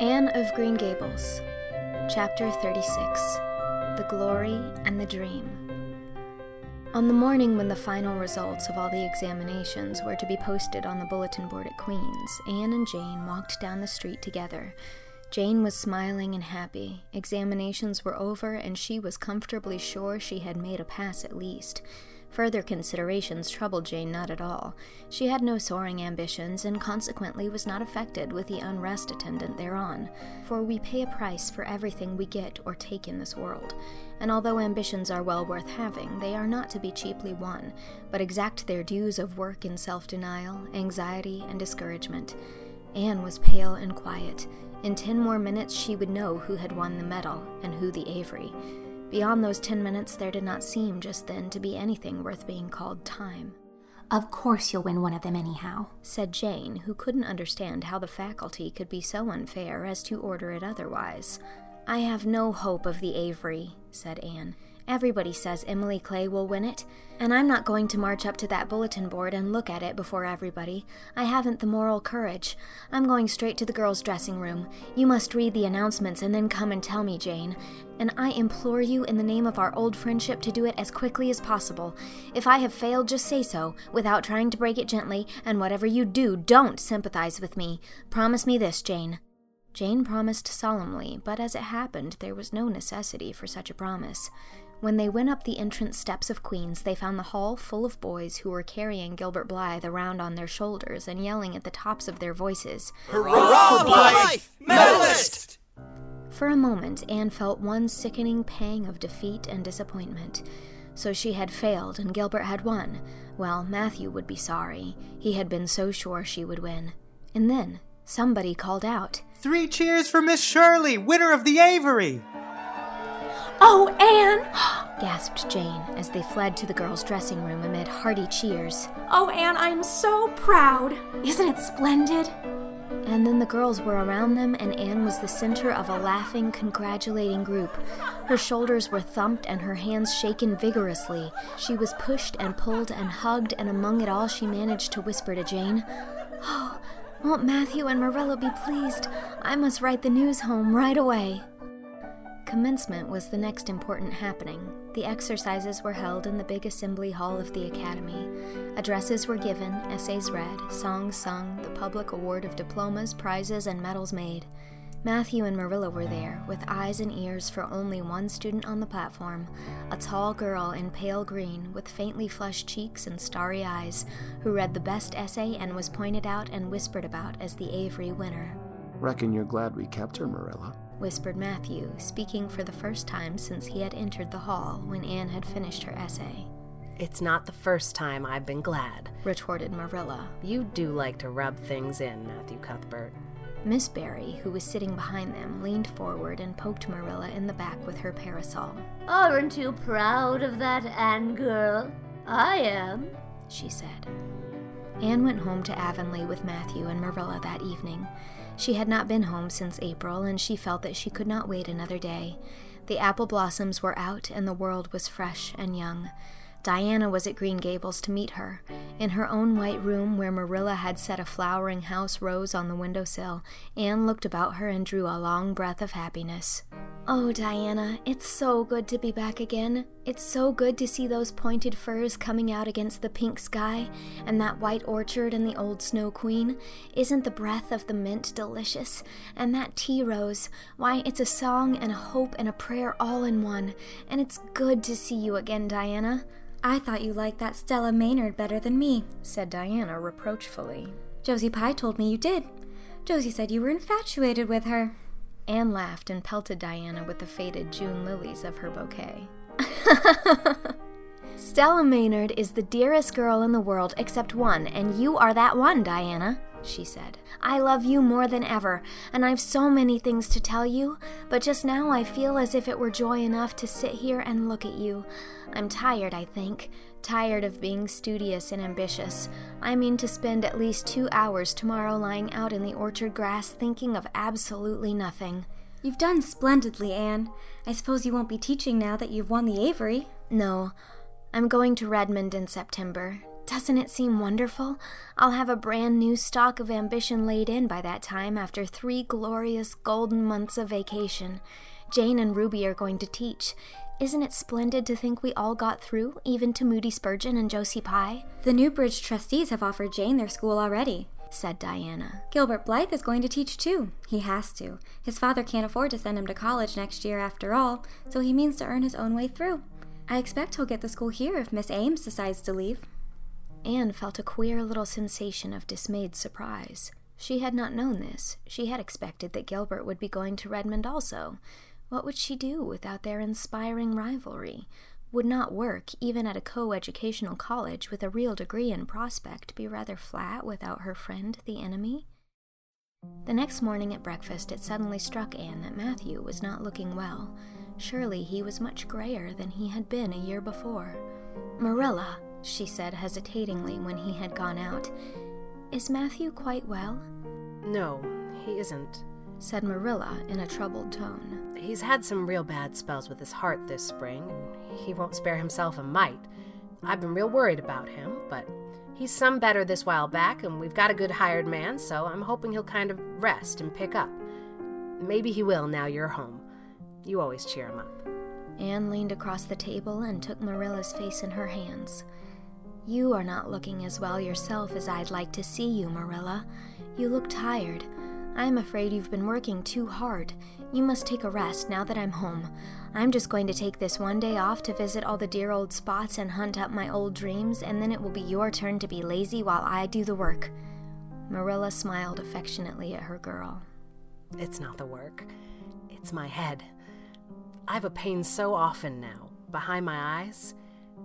Anne of Green Gables, Chapter 36 The Glory and the Dream. On the morning when the final results of all the examinations were to be posted on the bulletin board at Queen's, Anne and Jane walked down the street together. Jane was smiling and happy. Examinations were over, and she was comfortably sure she had made a pass at least. Further considerations troubled Jane not at all. She had no soaring ambitions, and consequently was not affected with the unrest attendant thereon. For we pay a price for everything we get or take in this world, and although ambitions are well worth having, they are not to be cheaply won, but exact their dues of work in self denial, anxiety, and discouragement. Anne was pale and quiet. In ten more minutes, she would know who had won the medal and who the Avery. Beyond those ten minutes, there did not seem just then to be anything worth being called time. Of course you'll win one of them anyhow, said Jane, who couldn't understand how the faculty could be so unfair as to order it otherwise. I have no hope of the Avery, said Anne. Everybody says Emily Clay will win it, and I'm not going to march up to that bulletin board and look at it before everybody. I haven't the moral courage. I'm going straight to the girls' dressing room. You must read the announcements and then come and tell me, Jane. And I implore you, in the name of our old friendship, to do it as quickly as possible. If I have failed, just say so, without trying to break it gently, and whatever you do, don't sympathize with me. Promise me this, Jane. Jane promised solemnly, but as it happened, there was no necessity for such a promise. When they went up the entrance steps of Queen's, they found the hall full of boys who were carrying Gilbert Blythe around on their shoulders and yelling at the tops of their voices, Hurrah for Blythe! Medalist! For a moment, Anne felt one sickening pang of defeat and disappointment. So she had failed and Gilbert had won. Well, Matthew would be sorry. He had been so sure she would win. And then somebody called out, Three cheers for Miss Shirley, winner of the Avery! Oh, Anne! gasped Jane as they fled to the girls' dressing room amid hearty cheers. Oh, Anne, I'm so proud! Isn't it splendid? And then the girls were around them, and Anne was the center of a laughing, congratulating group. Her shoulders were thumped and her hands shaken vigorously. She was pushed and pulled and hugged, and among it all, she managed to whisper to Jane, Oh, won't Matthew and Marilla be pleased? I must write the news home right away. Commencement was the next important happening. The exercises were held in the big assembly hall of the academy. Addresses were given, essays read, songs sung, the public award of diplomas, prizes, and medals made. Matthew and Marilla were there, with eyes and ears for only one student on the platform, a tall girl in pale green, with faintly flushed cheeks and starry eyes, who read the best essay and was pointed out and whispered about as the Avery winner. Reckon you're glad we kept her, Marilla, whispered Matthew, speaking for the first time since he had entered the hall when Anne had finished her essay. It's not the first time I've been glad, retorted Marilla. You do like to rub things in, Matthew Cuthbert. Miss Barry, who was sitting behind them, leaned forward and poked Marilla in the back with her parasol. Aren't you proud of that Anne girl? I am, she said. Anne went home to Avonlea with Matthew and Marilla that evening. She had not been home since April, and she felt that she could not wait another day. The apple blossoms were out, and the world was fresh and young. Diana was at Green Gables to meet her. In her own white room, where Marilla had set a flowering house rose on the window sill, Anne looked about her and drew a long breath of happiness. Oh, Diana, it's so good to be back again. It's so good to see those pointed firs coming out against the pink sky, and that white orchard and the old snow queen. Isn't the breath of the mint delicious? And that tea rose, why, it's a song and a hope and a prayer all in one. And it's good to see you again, Diana. I thought you liked that Stella Maynard better than me, said Diana reproachfully. Josie Pye told me you did. Josie said you were infatuated with her. Anne laughed and pelted Diana with the faded June lilies of her bouquet. Stella Maynard is the dearest girl in the world except one, and you are that one, Diana, she said. I love you more than ever, and I've so many things to tell you, but just now I feel as if it were joy enough to sit here and look at you. I'm tired, I think. Tired of being studious and ambitious. I mean to spend at least two hours tomorrow lying out in the orchard grass thinking of absolutely nothing. You've done splendidly, Anne. I suppose you won't be teaching now that you've won the Avery. No. I'm going to Redmond in September. Doesn't it seem wonderful? I'll have a brand new stock of ambition laid in by that time after three glorious golden months of vacation. Jane and Ruby are going to teach. Isn't it splendid to think we all got through, even to Moody Spurgeon and Josie Pye? The Newbridge trustees have offered Jane their school already, said Diana. Gilbert Blythe is going to teach too. He has to. His father can't afford to send him to college next year after all, so he means to earn his own way through. I expect he'll get the school here if Miss Ames decides to leave. Anne felt a queer little sensation of dismayed surprise. She had not known this. She had expected that Gilbert would be going to Redmond also. What would she do without their inspiring rivalry? Would not work, even at a co educational college with a real degree in prospect, be rather flat without her friend, the enemy? The next morning at breakfast, it suddenly struck Anne that Matthew was not looking well. Surely he was much grayer than he had been a year before. Marilla, she said hesitatingly when he had gone out, is Matthew quite well? No, he isn't, said Marilla in a troubled tone. He's had some real bad spells with his heart this spring, and he won't spare himself a mite. I've been real worried about him, but he's some better this while back, and we've got a good hired man, so I'm hoping he'll kind of rest and pick up. Maybe he will now you're home. You always cheer him up. Anne leaned across the table and took Marilla's face in her hands. You are not looking as well yourself as I'd like to see you, Marilla. You look tired. I'm afraid you've been working too hard. You must take a rest now that I'm home. I'm just going to take this one day off to visit all the dear old spots and hunt up my old dreams, and then it will be your turn to be lazy while I do the work. Marilla smiled affectionately at her girl. It's not the work, it's my head. I have a pain so often now, behind my eyes.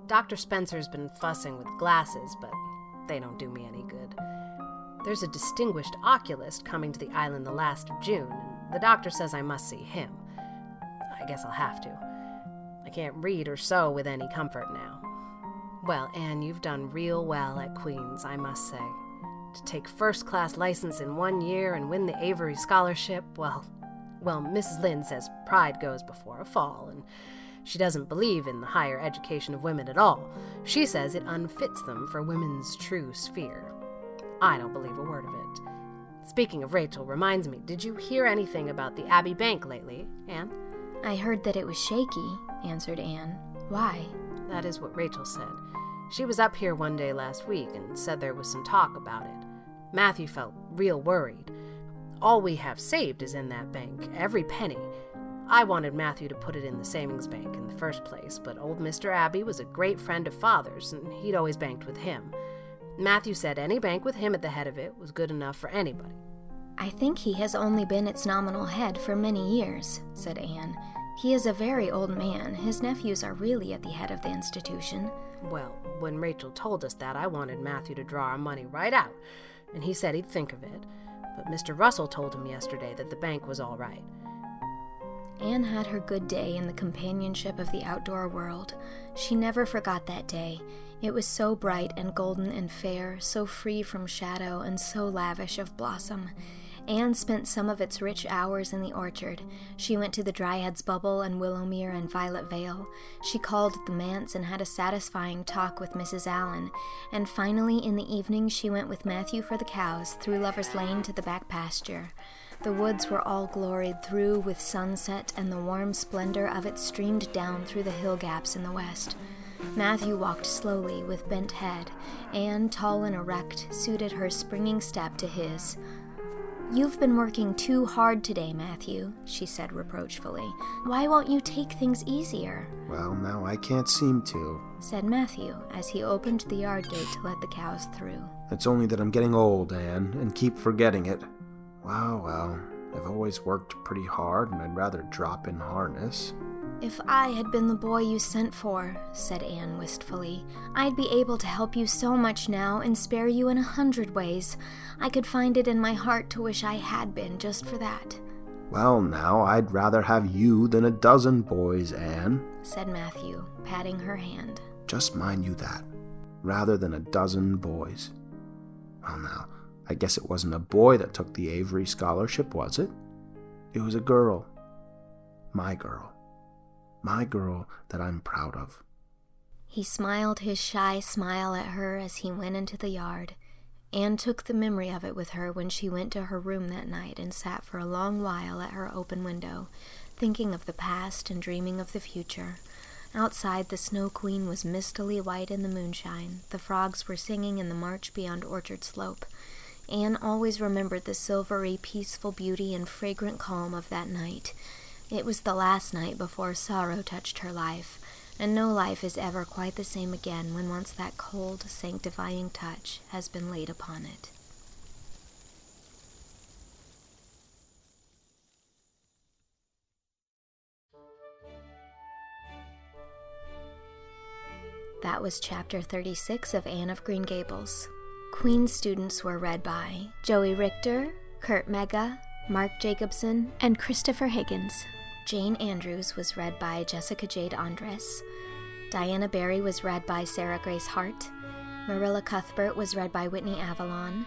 Dr. Spencer's been fussing with glasses, but they don't do me any good. There's a distinguished oculist coming to the island the last of June, and the doctor says I must see him. I guess I'll have to. I can't read or sew with any comfort now. Well, Anne, you've done real well at Queen's, I must say. To take first class license in one year and win the Avery Scholarship, well, well, Mrs. Lynde says pride goes before a fall, and she doesn't believe in the higher education of women at all. She says it unfits them for women's true sphere. I don't believe a word of it. Speaking of Rachel reminds me, did you hear anything about the Abbey Bank lately, Anne? I heard that it was shaky, answered Anne. Why? That is what Rachel said. She was up here one day last week and said there was some talk about it. Matthew felt real worried. All we have saved is in that bank, every penny. I wanted Matthew to put it in the savings bank in the first place, but old Mr. Abbey was a great friend of father's, and he'd always banked with him. Matthew said any bank with him at the head of it was good enough for anybody. I think he has only been its nominal head for many years, said Anne. He is a very old man. His nephews are really at the head of the institution. Well, when Rachel told us that, I wanted Matthew to draw our money right out, and he said he'd think of it. But Mr. Russell told him yesterday that the bank was all right. Anne had her good day in the companionship of the outdoor world. She never forgot that day. It was so bright and golden and fair, so free from shadow, and so lavish of blossom. Anne spent some of its rich hours in the orchard. She went to the Dryad's Bubble and Willowmere and Violet Vale. She called at the manse and had a satisfying talk with Mrs. Allan. And finally, in the evening, she went with Matthew for the cows through Lover's Lane to the back pasture. The woods were all gloried through with sunset, and the warm splendor of it streamed down through the hill gaps in the west. Matthew walked slowly with bent head. Anne, tall and erect, suited her springing step to his. You've been working too hard today, Matthew, she said reproachfully. Why won't you take things easier? Well, now I can't seem to, said Matthew as he opened the yard gate to let the cows through. It's only that I'm getting old, Anne, and keep forgetting it. Well, well, I've always worked pretty hard, and I'd rather drop in harness. If I had been the boy you sent for, said Anne wistfully, I'd be able to help you so much now and spare you in a hundred ways. I could find it in my heart to wish I had been just for that. Well, now, I'd rather have you than a dozen boys, Anne, said Matthew, patting her hand. Just mind you that, rather than a dozen boys. Well, now, I guess it wasn't a boy that took the Avery scholarship, was it? It was a girl. My girl my girl that I'm proud of. He smiled his shy smile at her as he went into the yard. Anne took the memory of it with her when she went to her room that night and sat for a long while at her open window, thinking of the past and dreaming of the future. Outside, the Snow Queen was mistily white in the moonshine. The frogs were singing in the march beyond Orchard Slope. Anne always remembered the silvery, peaceful beauty and fragrant calm of that night. It was the last night before sorrow touched her life, and no life is ever quite the same again when once that cold, sanctifying touch has been laid upon it. That was chapter 36 of Anne of Green Gables. Queen's students were read by Joey Richter, Kurt Mega, Mark Jacobson, and Christopher Higgins. Jane Andrews was read by Jessica Jade Andres. Diana Barry was read by Sarah Grace Hart. Marilla Cuthbert was read by Whitney Avalon.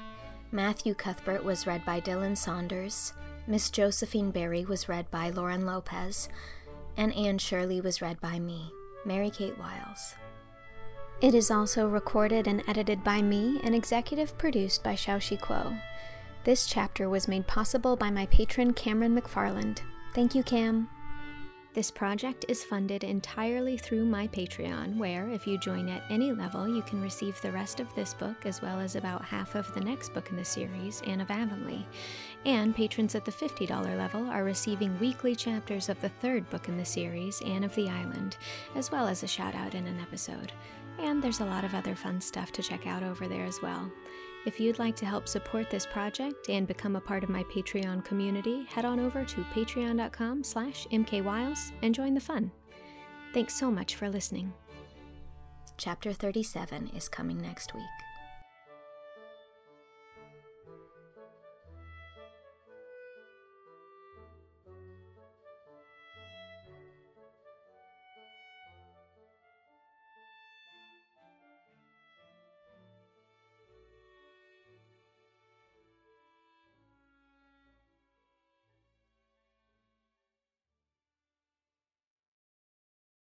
Matthew Cuthbert was read by Dylan Saunders. Miss Josephine Barry was read by Lauren Lopez. And Anne Shirley was read by me, Mary Kate Wiles. It is also recorded and edited by me and executive produced by Xiaoxi Kuo. This chapter was made possible by my patron Cameron McFarland. Thank you, Cam. This project is funded entirely through my Patreon, where, if you join at any level, you can receive the rest of this book as well as about half of the next book in the series, Anne of Avonlea. And patrons at the $50 level are receiving weekly chapters of the third book in the series, Anne of the Island, as well as a shout out in an episode. And there's a lot of other fun stuff to check out over there as well. If you'd like to help support this project and become a part of my Patreon community, head on over to patreon.com slash mkwiles and join the fun. Thanks so much for listening. Chapter 37 is coming next week.